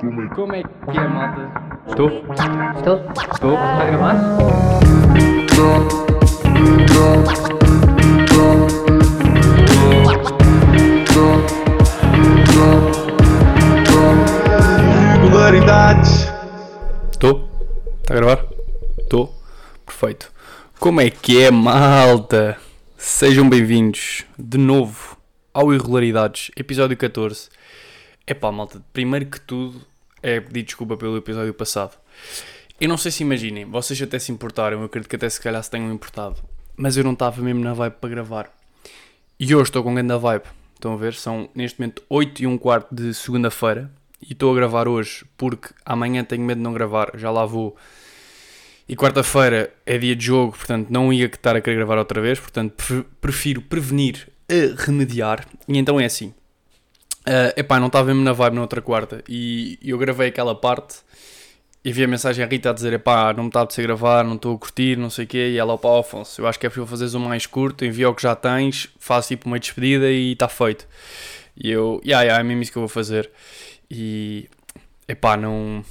Como é que é, malta? Estou? Estou? Estou? Está a gravar? Regularidades. Estou? Está a gravar? Estou? Perfeito. Como é que é, malta? Sejam bem-vindos de novo ao Irregularidades, episódio 14. Epá, malta, primeiro que tudo é pedir desculpa pelo episódio passado. Eu não sei se imaginem, vocês até se importaram, eu acredito que até se calhar se tenham importado, mas eu não estava mesmo na vibe para gravar. E hoje estou com grande vibe. Estão a ver? São neste momento 8 e um quarto de segunda-feira e estou a gravar hoje porque amanhã tenho medo de não gravar, já lá vou. E quarta-feira é dia de jogo, portanto não ia estar a querer gravar outra vez, portanto pre- prefiro prevenir a remediar. E então é assim. Uh, epá, não estava mesmo na vibe na outra quarta e eu gravei aquela parte e vi a mensagem à Rita a dizer: epá, não me está a apetecer gravar, não estou a curtir, não sei o quê. E ela, opá, Afonso, eu acho que é possível fazeres o mais curto, envia o que já tens, faz tipo uma despedida e está feito. E eu, yeah, yeah, é mesmo isso que eu vou fazer. E, epá, não,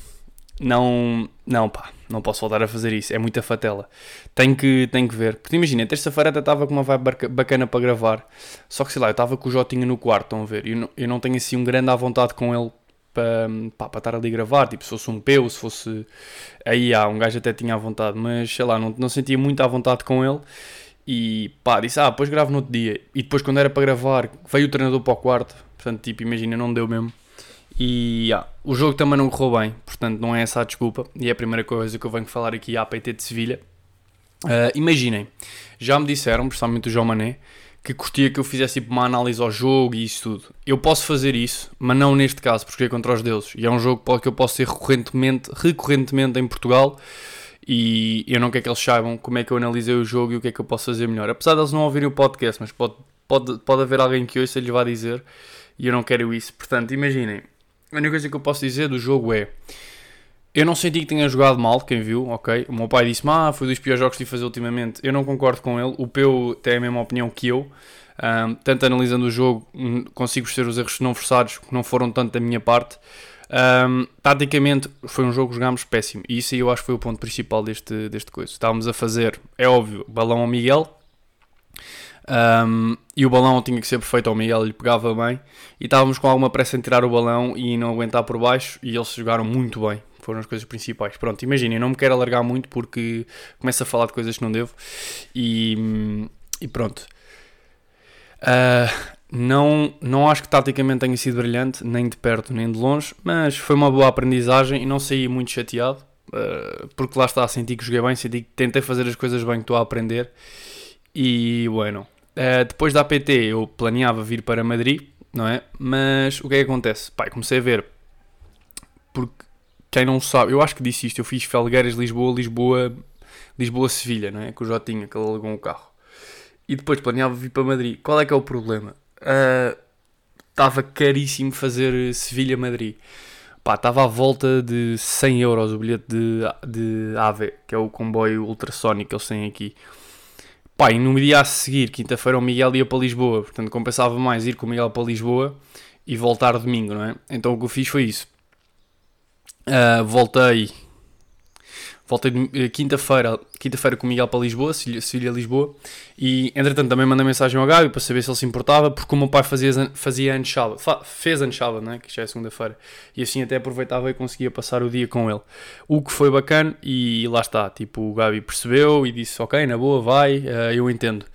não, não, pá, não posso voltar a fazer isso, é muita fatela. Tenho que, tenho que ver. Porque imagina, terça-feira até estava com uma vibe bacana para gravar, só que sei lá, eu estava com o Jotinho no quarto, estão a ver? Eu eu não tenho assim um grande à vontade com ele para, para estar ali a gravar, tipo, se fosse um peu, se fosse. Aí há, um gajo até tinha à vontade, mas sei lá, não, não sentia muito à vontade com ele. E pá, disse, ah, depois gravo no outro dia. E depois, quando era para gravar, veio o treinador para o quarto, portanto, tipo, imagina, não deu mesmo. E ah, o jogo também não correu bem, portanto, não é essa a desculpa. E é a primeira coisa que eu venho falar aqui à PT de Sevilha. Ah, imaginem, já me disseram, principalmente o João Mané, que curtia que eu fizesse tipo, uma análise ao jogo e isso tudo. Eu posso fazer isso, mas não neste caso, porque é contra os deuses. E é um jogo que eu posso ter recorrentemente, recorrentemente em Portugal. E eu não quero que eles saibam como é que eu analisei o jogo e o que é que eu posso fazer melhor. Apesar de eles não ouvirem o podcast, mas pode, pode, pode haver alguém que ouça e lhe vá dizer. E eu não quero isso. Portanto, imaginem. A única coisa que eu posso dizer do jogo é. Eu não senti que tenha jogado mal, quem viu, ok? O meu pai disse-me, ah, foi dos piores jogos que tive fazer ultimamente. Eu não concordo com ele. O Peu tem a mesma opinião que eu. Ahm, tanto analisando o jogo, hum, consigo perceber os erros não forçados, que não foram tanto da minha parte. Ahm, taticamente, foi um jogo que jogámos péssimo. E isso aí eu acho que foi o ponto principal deste, deste coisa. Estávamos a fazer, é óbvio, balão ao Miguel. Ahm, e o balão tinha que ser perfeito ao Miguel, ele pegava bem. E estávamos com alguma pressa em tirar o balão e não aguentar por baixo. E eles jogaram muito bem. Foram as coisas principais. Pronto, imaginem, não me quero alargar muito porque começo a falar de coisas que não devo. E, e pronto. Ah, não, não acho que taticamente tenha sido brilhante, nem de perto nem de longe, mas foi uma boa aprendizagem e não saí muito chateado, ah, porque lá está, senti que joguei bem, senti que tentei fazer as coisas bem que estou a aprender. E bueno, ah, depois da PT eu planeava vir para Madrid, não é? Mas o que é que acontece? Pai, comecei a ver, porque quem não sabe, eu acho que disse isto, eu fiz Felgueiras, Lisboa, Lisboa, Lisboa-Sevilha, não é? Que eu já tinha, que ele alugou um carro e depois planeava vir para Madrid. Qual é que é o problema? Estava caríssimo fazer Sevilha-Madrid. Pá, estava à volta de 100 euros o bilhete de, de AVE, que é o comboio ultrassónico que eles têm aqui. Pá, e no dia a seguir, quinta-feira, o Miguel ia para Lisboa. Portanto, compensava mais ir com o Miguel para Lisboa e voltar domingo, não é? Então o que eu fiz foi isso. Ah, voltei Voltei eh, quinta-feira, quinta-feira com o Miguel para Lisboa, Sevilha- Sevilha-Lisboa, e entretanto também mandei mensagem ao Gabi para saber se ele se importava, porque o meu pai fazia, fazia anos sábado, fez anos sábado, né, que já é segunda-feira, e assim até aproveitava e conseguia passar o dia com ele. O que foi bacana, e lá está, tipo, o Gabi percebeu e disse, ok, na boa, vai, eh, eu entendo.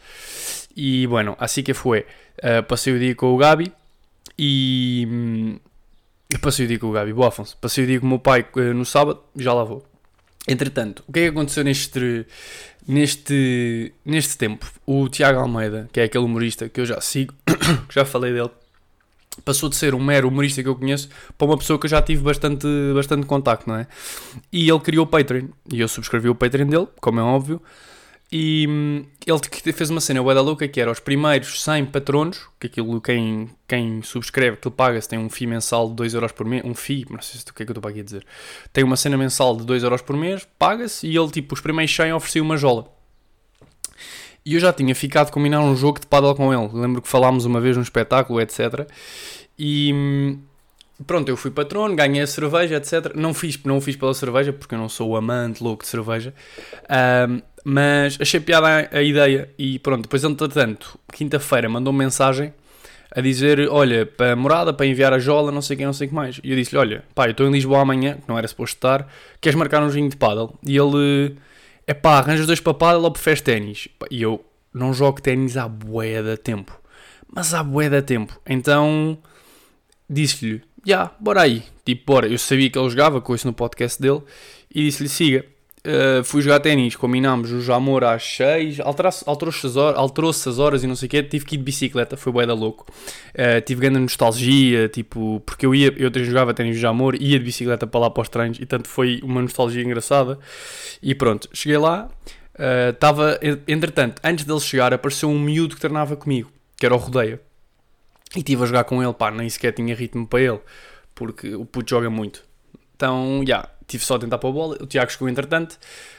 E, bueno, assim que foi. Eh, passei o dia com o Gabi, e... hum, Passei o dia com o Gabi, boa Afonso. Passei o dia com o meu pai no sábado, já lá vou. Entretanto, o que é que aconteceu neste, neste, neste tempo? O Tiago Almeida, que é aquele humorista que eu já sigo, que já falei dele, passou de ser um mero humorista que eu conheço para uma pessoa que eu já tive bastante, bastante contacto, não é? E ele criou o Patreon, e eu subscrevi o Patreon dele, como é óbvio, e hum, ele fez uma cena da louca que era os primeiros 100 patronos, que aquilo quem, quem subscreve, que paga-se, tem um FII mensal de 2€ euros por mês, um FII, não sei se o que é que eu estou aqui a dizer, tem uma cena mensal de 2€ euros por mês, paga-se, e ele tipo, os primeiros 100 oferecia uma jola. E eu já tinha ficado de combinar um jogo de paddle com ele, lembro que falámos uma vez num espetáculo, etc. E, hum, pronto, eu fui patrono, ganhei a cerveja, etc. Não fiz, não fiz pela cerveja, porque eu não sou amante louco de cerveja. Ahm, mas achei piada a, ideia e pronto, depois entretanto, quinta-feira mandou -me mensagem a dizer, olha, para a morada, para enviar a jola, não sei o que, não sei o que mais. E eu disse-lhe, olha, pá, eu estou em Lisboa amanhã, que não era suposto estar, queres marcar um joguinho de paddle? E ele, é pá, arranja os dois para paddle ou preferes ténis? E eu não jogo ténis há bué de tempo. Mas há bué de tempo. Então, disse-lhe, já, bora aí. Tipo, bora. Eu sabia que ele jogava com isso no podcast dele e disse-lhe, siga. Uh, fui jogar ténis, combinámos o Jamor às 6, alterou-se as, horas, alterou as horas e não sei o quê, tive que ir de bicicleta, foi bué da louco. Uh, tive grande nostalgia, tipo, porque eu ia, eu jogava ténis no Jamor, ia de bicicleta para lá para os treinos e tanto foi uma nostalgia engraçada. E pronto, cheguei lá, estava, entretanto, antes dele chegar, apareceu um miúdo que treinava comigo, que era o Rodeia. E estive a jogar com ele, pá, nem sequer tinha ritmo para ele, porque o puto joga muito. Então, já, yeah, tive só a tentar para a bola. O Tiago chegou entretanto.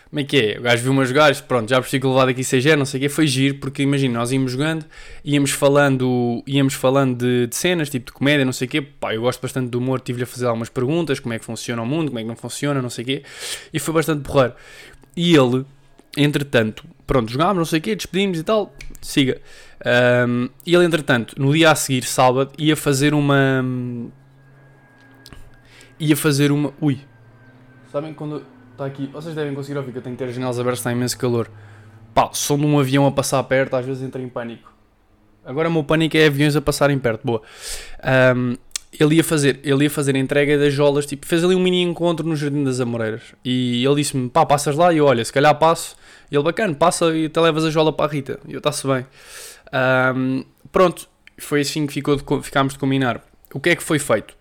Como é que é? O gajo viu umas gajas, pronto, já percebi que o levado aqui CG, não sei o quê, foi giro, porque imagina, nós íamos jogando, íamos falando, íamos falando de, de, cenas, tipo de comédia, não sei o quê, pá, eu gosto bastante do humor, tive-lhe a fazer algumas perguntas, como é que funciona o mundo, como é que não funciona, não sei o quê, e foi bastante porreiro. E ele, entretanto, pronto, jogámos, não sei o quê, despedimos e tal, siga. Um, e ele, entretanto, no dia a seguir, sábado, ia fazer uma... Ia fazer uma... Ui, Sabem quando está aqui, vocês devem conseguir ouvir que eu tenho que ter as janelas abertas, está imenso calor. Pá, som de um avião a passar perto, às vezes entra em pânico. Agora o meu pânico é aviões a passarem perto, boa. Um, ele ia fazer, ele ia fazer a entrega das jolas, tipo, fez ali um mini encontro no Jardim das Amoreiras. E ele disse-me, pá, passas lá? E eu, olha, se calhar passo. E ele, bacana, passa e até levas a jola para a Rita. E eu, está-se bem. Um, pronto, foi assim que ficou de, ficámos de combinar. O que é que foi feito?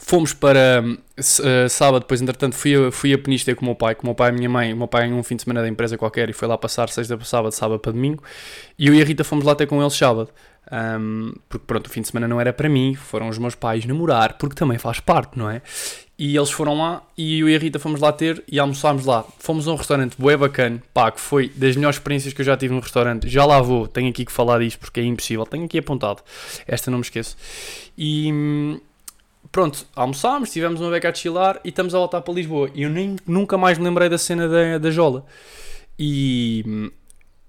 Fomos para uh, sábado, depois entretanto fui a, fui a Penista com o meu pai, com o meu pai e a minha mãe. O meu pai em um fim de semana da empresa qualquer e foi lá passar sexta para sábado, sábado para domingo. E eu e a Rita fomos lá ter com eles sábado. Um, porque pronto, o fim de semana não era para mim, foram os meus pais namorar, porque também faz parte, não é? E eles foram lá e eu e a Rita fomos lá ter e almoçámos lá. Fomos a um restaurante bué bacana, pá, que foi das melhores experiências que eu já tive no restaurante. Já lá vou, tenho aqui que falar disto porque é impossível, tenho aqui apontado. Esta não me esqueço. E hum, pronto, almoçámos, tivemos uma beca a chilar e estamos a voltar para Lisboa. E eu nem, nunca mais me lembrei da cena da, da Jola. E.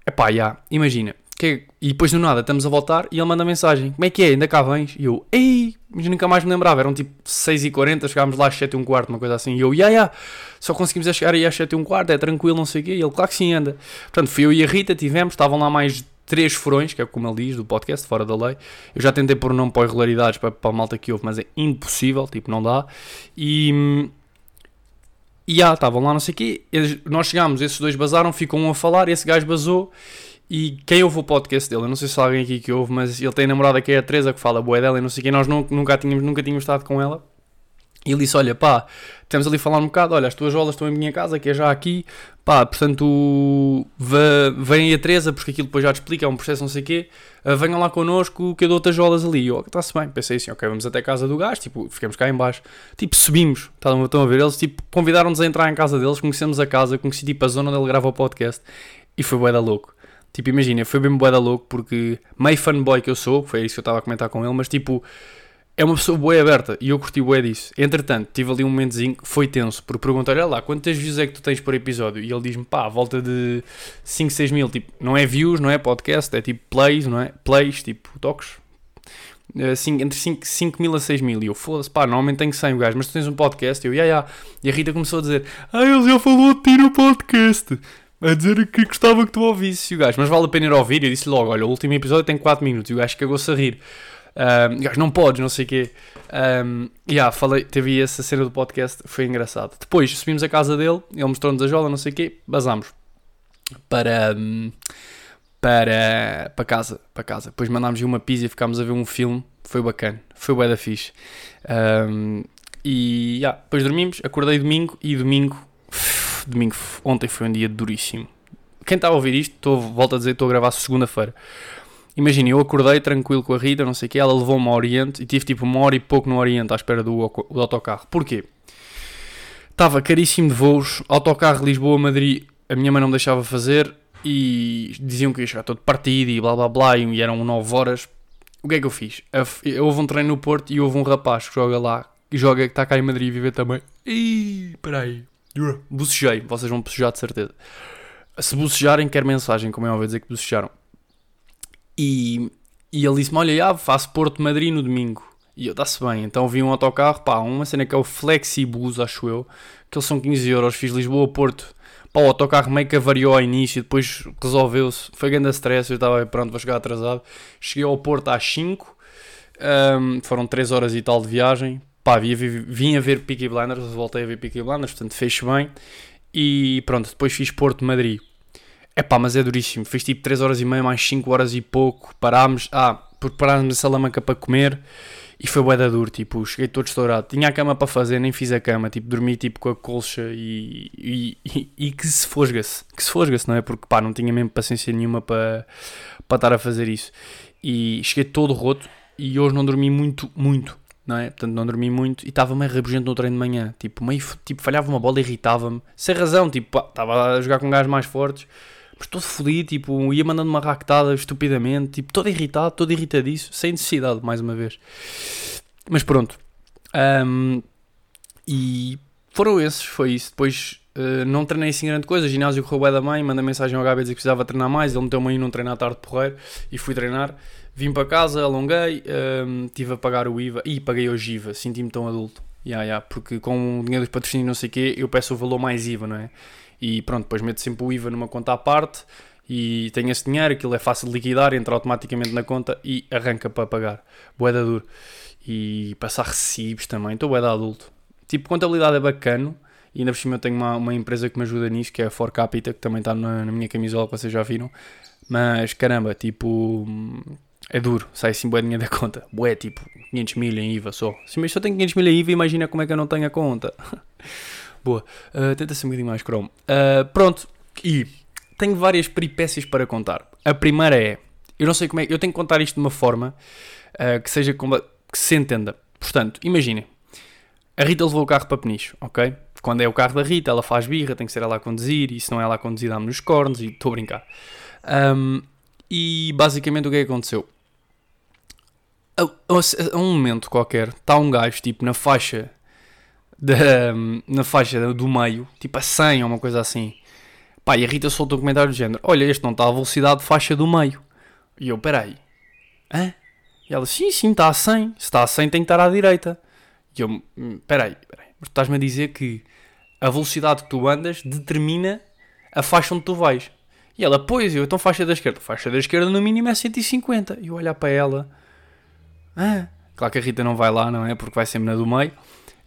Epá, já, imagina. Que, e depois do nada estamos a voltar e ele manda mensagem: Como é que é? Ainda cá vens? E eu, ei, mas nunca mais me lembrava. Eram tipo 6h40, chegámos lá às 7 e um quarto, uma coisa assim. E eu, ya, ya, só conseguimos a chegar aí às 7 e um quarto, é tranquilo, não sei o quê. E ele, claro que sim, anda. Portanto, fui eu e a Rita, tivemos, estavam lá mais três furões, que é como ele diz, do podcast, fora da lei. Eu já tentei pôr o nome para irregularidades para, para a malta que houve, mas é impossível, tipo, não dá. E. E já, estavam lá, não sei o quê. Eles, nós chegámos, esses dois basaram, ficam um a falar, esse gajo basou. E quem ouve o podcast dele, eu não sei se há alguém aqui que ouve, mas ele tem namorada que é a Teresa, que fala boé dela e não sei o quê. Nós nunca tínhamos, nunca tínhamos estado com ela. E ele disse: Olha, pá, temos ali a falar um bocado. Olha, as tuas jolas estão em minha casa, que é já aqui. Pá, portanto, vem a Teresa, porque aquilo depois já te explica, é um processo, não sei o quê. Uh, venham lá connosco, que eu dou-te as jolas ali. Eu, está-se bem. Pensei assim: Ok, vamos até a casa do gajo. Tipo, ficamos cá em baixo. Tipo, subimos. Estão a ver? Eles, tipo, convidaram-nos a entrar em casa deles. Conhecemos a casa, conheci, tipo, a zona onde ele grava o podcast. E foi bué da louco. Tipo, imagina, foi bem bué louco, porque meio fanboy que eu sou, foi isso que eu estava a comentar com ele, mas tipo é uma pessoa boa aberta e eu curti bué disso. Entretanto, tive ali um momentozinho que foi tenso, por perguntar olha lá, quantas views é que tu tens por episódio? E ele diz-me, pá, volta de 5, 6 mil, tipo, não é views, não é podcast, é tipo plays, não é? Plays, tipo, toques. Assim, entre 5, 5 mil a 6 mil. E eu, foda-se, pá, normalmente tenho 100 gajos, mas tu tens um podcast? E eu, ia, yeah, yeah. E a Rita começou a dizer, ah, ele já falou de ti no podcast. A dizer que gostava que tu ouvisse. O gajo, mas vale a pena ir ouvir? Eu disse logo, olha, o último episódio tem 4 minutos. E o gajo cagou-se a rir. Um, não podes, não sei o quê. Um, yeah, falei, teve essa cena do podcast, foi engraçado. Depois subimos a casa dele, ele mostrou-nos a jola, não sei o quê, basámos para, para, para casa, para casa. Depois mandámos uma pizza e ficámos a ver um filme, foi bacana, foi bué da fixe. Um, e yeah, depois dormimos, acordei domingo e domingo, domingo, ontem foi um dia duríssimo. Quem está a ouvir isto, estou, volto a dizer, estou a gravar segunda-feira. Imagina, eu acordei tranquilo com a Rita, não sei o que, ela levou-me ao Oriente e tive tipo uma hora e pouco no Oriente à espera do, do autocarro. Porquê? Estava caríssimo de voos, autocarro Lisboa-Madrid, a minha mãe não me deixava fazer e diziam que ia chegar todo partido e blá blá blá e eram 9 horas. o que é que eu fiz? A Houve um treino no Porto e houve um rapaz que joga lá, que joga, que está cá em Madrid e vive também. Ih, peraí. Bocejei, vocês vão bocejar de certeza. Se bocejarem, quer mensagem, como é óbvio dizer que bocejaram. E, e ele disse-me: Olha, já, faço Porto Madrid no domingo. E eu, está-se bem. Então vi um autocarro, pá, uma cena que é o Flexibus, acho eu, que eles são 15 euros. Fiz Lisboa-Porto. Pá, o autocarro meio que avariou ao início, depois resolveu-se. Foi grande stress, eu estava pronto, vou chegar atrasado. Cheguei ao Porto às 5, ahm, foram 3 horas e tal de viagem. Pá, vim, vim a ver Peaky Blinders, voltei a ver Peaky Blinders, portanto fez bem. E pronto, depois fiz Porto-Madrid. É pá, mas é duríssimo. Fiz tipo 3 horas e meia, mais 5 horas e pouco. Parámos, ah, porque parámos a Salamanca para comer. E foi bué da duro, tipo, cheguei todo estourado. Tinha a cama para fazer, nem fiz a cama. Tipo, dormi tipo com a colcha e, e, e, e que se fosga-se. Que se fosga-se, não é? Porque pá, não tinha mesmo paciência nenhuma para, para estar a fazer isso. E cheguei todo roto e hoje não dormi muito, muito. Não é? Portanto, não dormi muito e estava meio rabugento no treino de manhã. Tipo, meio, tipo, falhava uma bola, irritava-me. Sem razão, tipo, pá, estava a jogar com gajos mais fortes. Mas todo fodido, tipo, ia mandando uma ractada estupidamente, tipo, todo irritado, todo irritadiço, sem necessidade, mais uma vez. Mas pronto. Ahm, e foram esses, foi isso. Depois eh, não treinei assim grande coisa. ginásio correu bem da mãe, mandei mensagem ao Gabi dizer que precisava treinar mais. Ele meteu-me aí num treino à tarde de porreiro e fui treinar. Vim para casa, alonguei, ahm, tive a pagar o IVA e paguei hoje IVA. Senti-me tão adulto. Yeah, yeah, porque com o dinheiro dos patrocínios não sei o quê, eu peço o valor mais IVA, não é? E pronto, depois meto sempre o IVA numa conta à parte e tenho esse dinheiro, aquilo é fácil de liquidar, entra automaticamente na conta e arranca para pagar. Boeda duro. E passar recibos também, estou boeda adulto. Tipo, contabilidade é bacana e ainda por cima eu tenho uma, uma empresa que me ajuda nisso, que é a For Capita, que também está na, na minha camisola, que vocês já viram. Mas caramba, tipo, é duro, sai assim dinheiro da conta. Bué, tipo, 500 mil em IVA só. Se eu só tenho 500 mil em IVA, imagina como é que eu não tenho a conta. Boa, uh, tenta ser um bocadinho mais cromo. Uh, pronto, e tenho várias peripécias para contar. A primeira é, eu não sei como é, eu tenho que contar isto de uma forma uh, que seja que se entenda. Portanto, imaginem, a Rita levou o carro para Peniche, ok? Quando é o carro da Rita, ela faz birra, tem que ser ela a conduzir, e se não é ela a conduzir, dá-me nos cornos, e estou a brincar. Um, e basicamente o que é que aconteceu? A, a- a um momento qualquer, está um gajo tipo na faixa na faixa do meio, tipo a 100 ou uma coisa assim. Pá, e a Rita soltou um comentário do género: Olha, este não está a velocidade de faixa do meio. E eu, peraí, hã? E ela, sim, sim, está a 100. Se está a 100, tem que estar à direita. E eu, "Hum, peraí, peraí, estás-me a dizer que a velocidade que tu andas determina a faixa onde tu vais. E ela, pois, eu, então faixa da esquerda. Faixa da esquerda no mínimo é 150. E eu olhar para ela, ah, claro que a Rita não vai lá, não é? Porque vai sempre na do meio.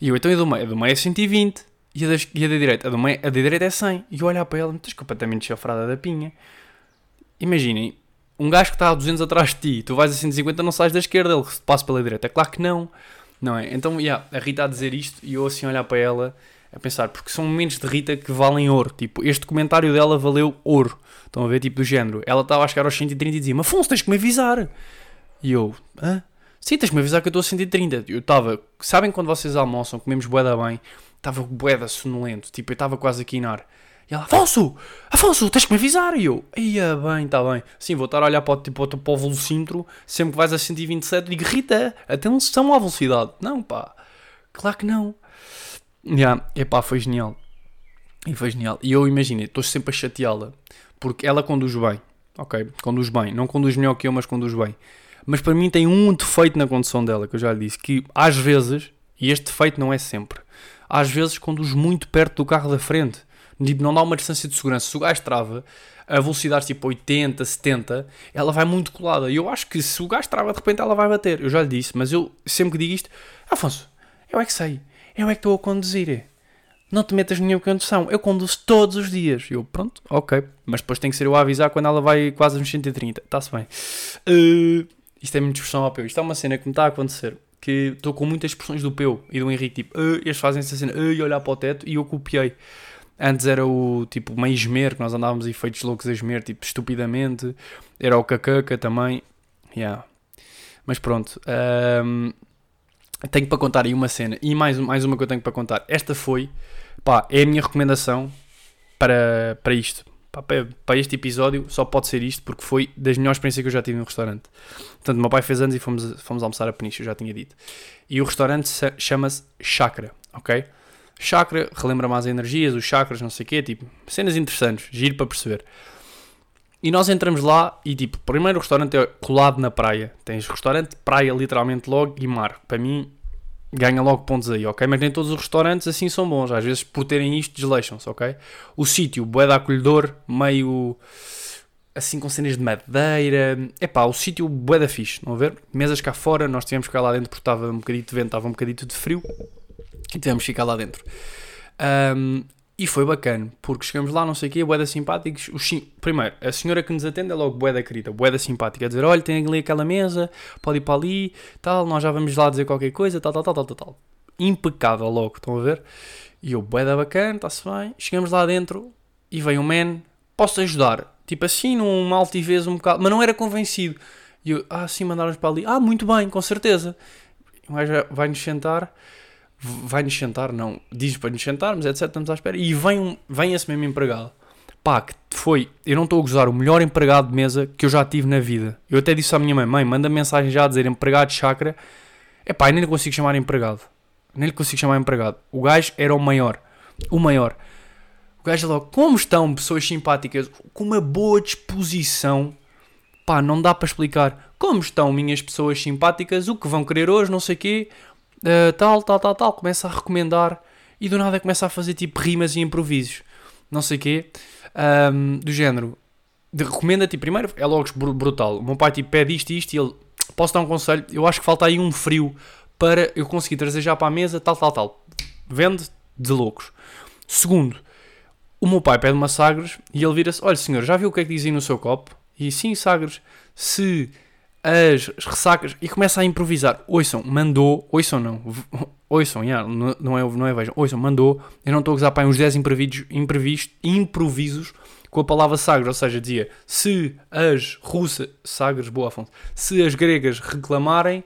E eu, então a do meio? A do meio é 120. E a e a da direita? A, do meio, a da direita é 100. E eu olhar para ela, "Mas estás completamente chafrada da pinha. Imaginem, um gajo que está a 200 atrás de ti, tu vais a 150, não sais da esquerda, ele passa pela direita. É claro que não. Não é? Então, yeah, a Rita a dizer isto e eu assim olhar para ela a pensar, porque são momentos de Rita que valem ouro. Tipo, este comentário dela valeu ouro. Estão a ver? Tipo, do género. Ela estava a chegar aos 130 e dizia: Mas Afonso, tens que me avisar. E eu, hã? Sim, tens que me avisar que eu estou a 130. Eu estava, sabem quando vocês almoçam, comemos boeda bem, estava boeda sonolento, tipo, eu estava quase a quinar. E ela, Afonso, Afonso, tens que me avisar. E eu, ia bem, está bem. Sim, vou estar a olhar para o, tipo, para o velocímetro, sempre que vais a 127, digo, Rita, atenção à velocidade. Não, pá, claro que não. Yeah, epá, foi genial. E foi genial. E eu imaginei, estou sempre a chateá-la, porque ela conduz bem, ok? Conduz bem. Não conduz melhor que eu, mas conduz bem. Mas para mim tem um defeito na condução dela, que eu já lhe disse, que às vezes, e este defeito não é sempre, às vezes conduz muito perto do carro da frente. Tipo, não dá uma distância de segurança. Se o gajo trava a velocidades tipo 80, 70, ela vai muito colada. E eu acho que se o gajo trava, de repente ela vai bater. Eu já lhe disse, mas eu sempre que digo isto, Afonso, eu é que sei, eu é que estou a conduzir. Não te metas minha condução, eu conduzo todos os dias. Eu, pronto, ok. Mas depois tem que ser eu a avisar quando ela vai quase nos 130. Está-se bem. Uh, isto é muito expressão ao peu. Isto é uma cena que me está a acontecer. Que estou com muitas expressões do peu e do Henrique. Tipo, uh, eles fazem essa cena, uh, e olhar para o teto. E eu copiei. Antes era o tipo meio esmer, que nós andávamos e feitos loucos a esmer, tipo estupidamente. Era o cacaca também. Yeah. Mas pronto. ahm, tenho para contar aí uma cena. E mais, mais uma que eu tenho para contar. Esta foi, pá, é a minha recomendação para, para isto. Para, este episódio só pode ser isto porque foi das melhores experiências que eu já tive no restaurante. Portanto, meu pai fez anos e fomos, fomos almoçar a Peniche, eu já tinha dito. E o restaurante se- chama-se Chakra, ok? Chakra relembra mais energias, os chakras, não sei o quê, tipo, cenas interessantes, giro para perceber. E nós entramos lá e, tipo, primeiro o restaurante é colado na praia. Tens restaurante, praia, literalmente logo, e mar. Para mim, ganha logo pontos aí, ok? Mas nem todos os restaurantes assim são bons. Às vezes, por terem isto, desleixam-se, ok? O sítio, bué de acolhedor, meio assim com cenas de madeira. Epá, o sítio bué da fixe, estão a ver? Mesas cá fora, nós tivemos que ficar lá dentro porque estava um bocadinho de vento, estava um bocadinho de frio. E tivemos que ficar lá dentro. Ahm, e foi bacana, porque chegamos lá, não sei o quê, bué da simpáticos. Os sim- Primeiro, a senhora que nos atende é logo bué da querida, bué da simpática, a dizer, olha, tem ali aquela mesa, pode ir para ali, tal, nós já vamos lá dizer qualquer coisa, tal, tal, tal, tal, tal. Impecável logo, estão a ver? E eu, bué da bacana, está-se bem. Chegamos lá dentro e vem um man, posso ajudar? Tipo assim, num altivez um bocado, mas não era convencido. E eu, ah, sim, mandaram-nos para ali. Ah, muito bem, com certeza. O gajo vai-nos sentar, vai-nos sentar, não, diz para nos sentarmos, etc, estamos à espera. E vem, um, vem esse mesmo empregado. Pá, que foi, eu não estou a gozar, o melhor empregado de mesa que eu já tive na vida. Eu até disse à minha mãe, mãe, manda mensagem já a dizer empregado de chácara. É pá, eu nem lhe consigo chamar empregado. Nem lhe consigo chamar empregado. O gajo era o maior. O maior. O gajo logo, como estão pessoas simpáticas, com uma boa disposição. Pá, não dá para explicar. Como estão minhas pessoas simpáticas, o que vão querer hoje, não sei o quê. Uh, tal, tal, tal, tal. Começa a recomendar e do nada começa a fazer tipo rimas e improvisos. Não sei o quê. Um, do género. De, recomenda-te primeiro, é logo br- brutal. O meu pai tipo, pede isto e isto e ele. Posso dar um conselho? Eu acho que falta aí um frio para eu conseguir trazer já para a mesa, tal, tal, tal. Vende de loucos. Segundo, o meu pai pede uma Sagres e ele vira-se: Olha, senhor, já viu o que é que dizem no seu copo? E sim, Sagres, se as ressacas. E começa a improvisar. Ouçam, mandou. Ouçam, não. Ouçam, yeah, não é, não é vejam. Ouçam, mandou. Eu não estou a usar para uns 10 improvisos, imprevisto, improvisos com a palavra Sagres. Ou seja, dizia: Se as russas. Sagres, boa, Afonso. Se as gregas reclamarem,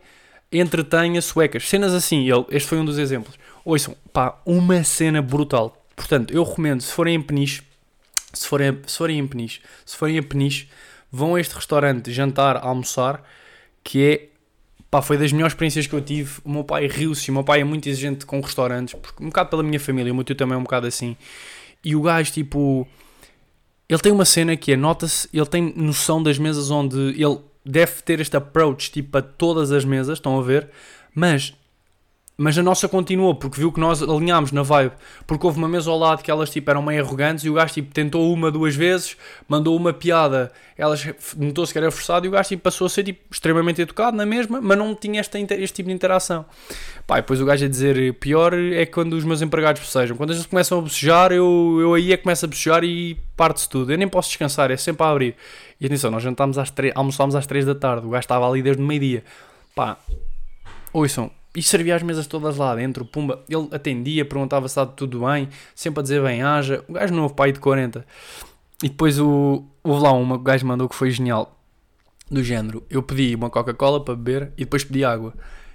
entretenha suecas. Cenas assim. Ele, este foi um dos exemplos. Ouçam, pá, uma cena brutal. Portanto, eu recomendo, se forem em Peniche, se forem, se forem em Peniche, se forem em Peniche, vão a este restaurante jantar, almoçar, que é, pá, foi das melhores experiências que eu tive. O meu pai riu-se, o meu pai é muito exigente com restaurantes, porque, um bocado pela minha família, o meu tio também é um bocado assim. E o gajo, tipo, ele tem uma cena que é, nota-se, ele tem noção das mesas onde ele deve ter este approach, tipo, a todas as mesas, estão a ver? Mas mas a nossa continuou, porque viu que nós alinhámos na vibe. Porque houve uma mesa ao lado que elas tipo, eram meio arrogantes e o gajo tipo, tentou uma, duas vezes, mandou uma piada, elas notou-se que era forçado e o gajo tipo, passou a ser tipo, extremamente educado na mesma, mas não tinha esta, este tipo de interação. Pá, depois o gajo a dizer, pior é quando os meus empregados bocejam. Quando eles começam a bocejar, eu, eu aí é que começo a bocejar e parte-se tudo. Eu nem posso descansar, é sempre a abrir. E atenção, nós jantámos às 3, almoçámos às 3 da tarde, o gajo estava ali desde o meio-dia. Pá, ouçam, e servia as mesas todas lá dentro, pumba, ele atendia, perguntava se está tudo bem, sempre a dizer bem haja, o gajo novo, pai de 40. E depois o, houve lá uma que o gajo mandou que foi genial, do género, eu pedi uma Coca-Cola para beber e depois pedi água.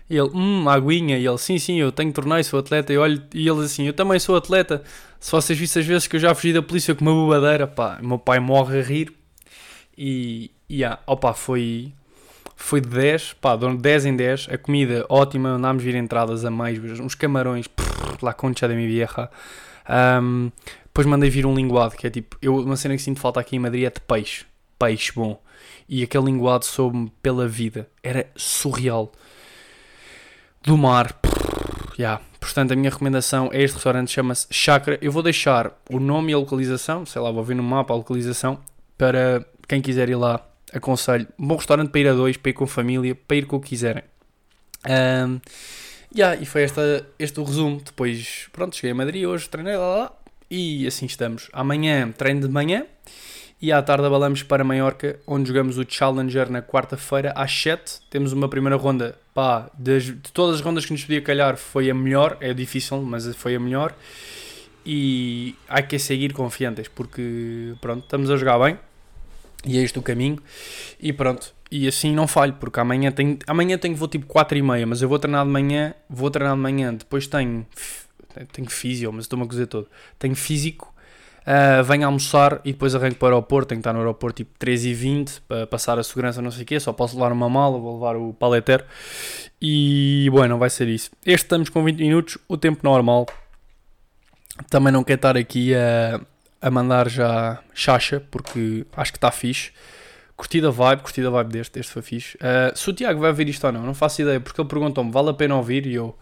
E ele, hum, aguinha, e ele, sim, sim, eu tenho torneio, sou atleta, e, olho, e ele assim, eu também sou atleta, se vocês vissem as vezes que eu já fugi da polícia com uma bobadeira, pá, meu pai morre a rir, e, e ah, opa, foi, foi de 10, pá, dou 10 em 10, a comida ótima, andámos vir entradas a mais, uns camarões, prrr, la concha de mi vieja. Um, depois mandei vir um linguado, que é tipo, eu, uma cena que sinto falta aqui em Madrid é de peixe, peixe bom. E aquele linguado soube-me pela vida, era surreal. Do mar, prrr, yeah. portanto a minha recomendação é este restaurante, chama-se Chakra. Eu vou deixar o nome e a localização, sei lá, vou ver no mapa a localização, para quem quiser ir lá aconselho. Bom restaurante para ir a dois, para ir com família, para ir com o que quiserem. Um, yeah, e foi esta, este o resumo. Depois, pronto, cheguei a Madrid hoje, treinei lá, lá e assim estamos. Amanhã treino de manhã e à tarde abalamos para Maiorca, onde jogamos o Challenger na quarta-feira às 7. Temos uma primeira ronda, pá, das, de todas as rondas que nos podia calhar foi a melhor, é difícil, mas foi a melhor. E há que seguir confiantes, porque pronto, estamos a jogar bem e é este o caminho e pronto e assim não falho porque amanhã tenho amanhã tenho vou tipo 4 e meia mas eu vou treinar de manhã vou treinar de manhã depois tenho tenho físio mas estou-me a cozer todo tenho físico Uh, venho almoçar e depois arranco para o aeroporto. Tenho que estar no aeroporto tipo 3h20 para passar a segurança, não sei o quê. Só posso levar uma mala, vou levar o paleter. E, bueno, não vai ser isso. Este estamos com 20 minutos, o tempo normal. Também não quero estar aqui a, a mandar já chacha, porque acho que está fixe. Curtida vibe, curtida vibe deste, este foi fixe. Uh, se o Tiago vai ouvir isto ou não, não faço ideia, porque ele perguntou-me, vale a pena ouvir? E eu...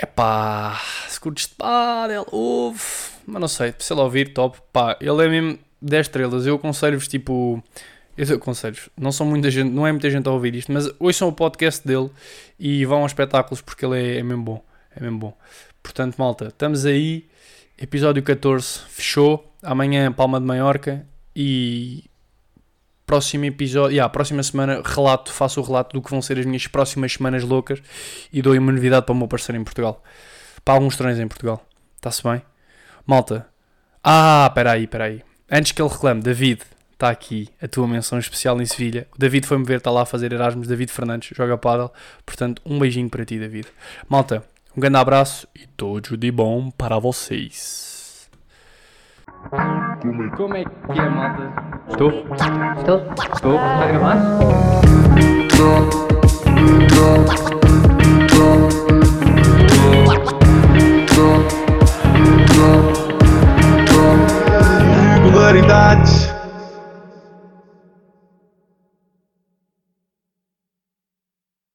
Epá, se curtes de pádel, ouve, mas não sei, se ele ouvir, top, pá, ele é mesmo 10 estrelas, eu aconselho-vos, tipo, eu aconselho não são muita gente, não é muita gente a ouvir isto, mas ouçam o podcast dele e vão aos espetáculos porque ele é, é mesmo bom, é mesmo bom. Portanto, malta, estamos aí, episódio 14, fechou, amanhã Palma de Maiorca e próximo episódio, yeah, próxima semana relato, faço o relato do que vão ser as minhas próximas semanas loucas e dou uma novidade para o meu parceiro em Portugal. Para alguns treinos em Portugal. Está-se bem? Malta. Ah, espera aí, espera aí. Antes que ele reclame, David, está aqui a tua menção especial em Sevilha. O David foi-me ver, está lá a fazer Erasmus. David Fernandes, joga paddle. Portanto, um beijinho para ti, David. Malta, um grande abraço e tudo de bom para vocês. Como é que é, malta? Estou? Estou? Estou? Está a gravar? Irregularidades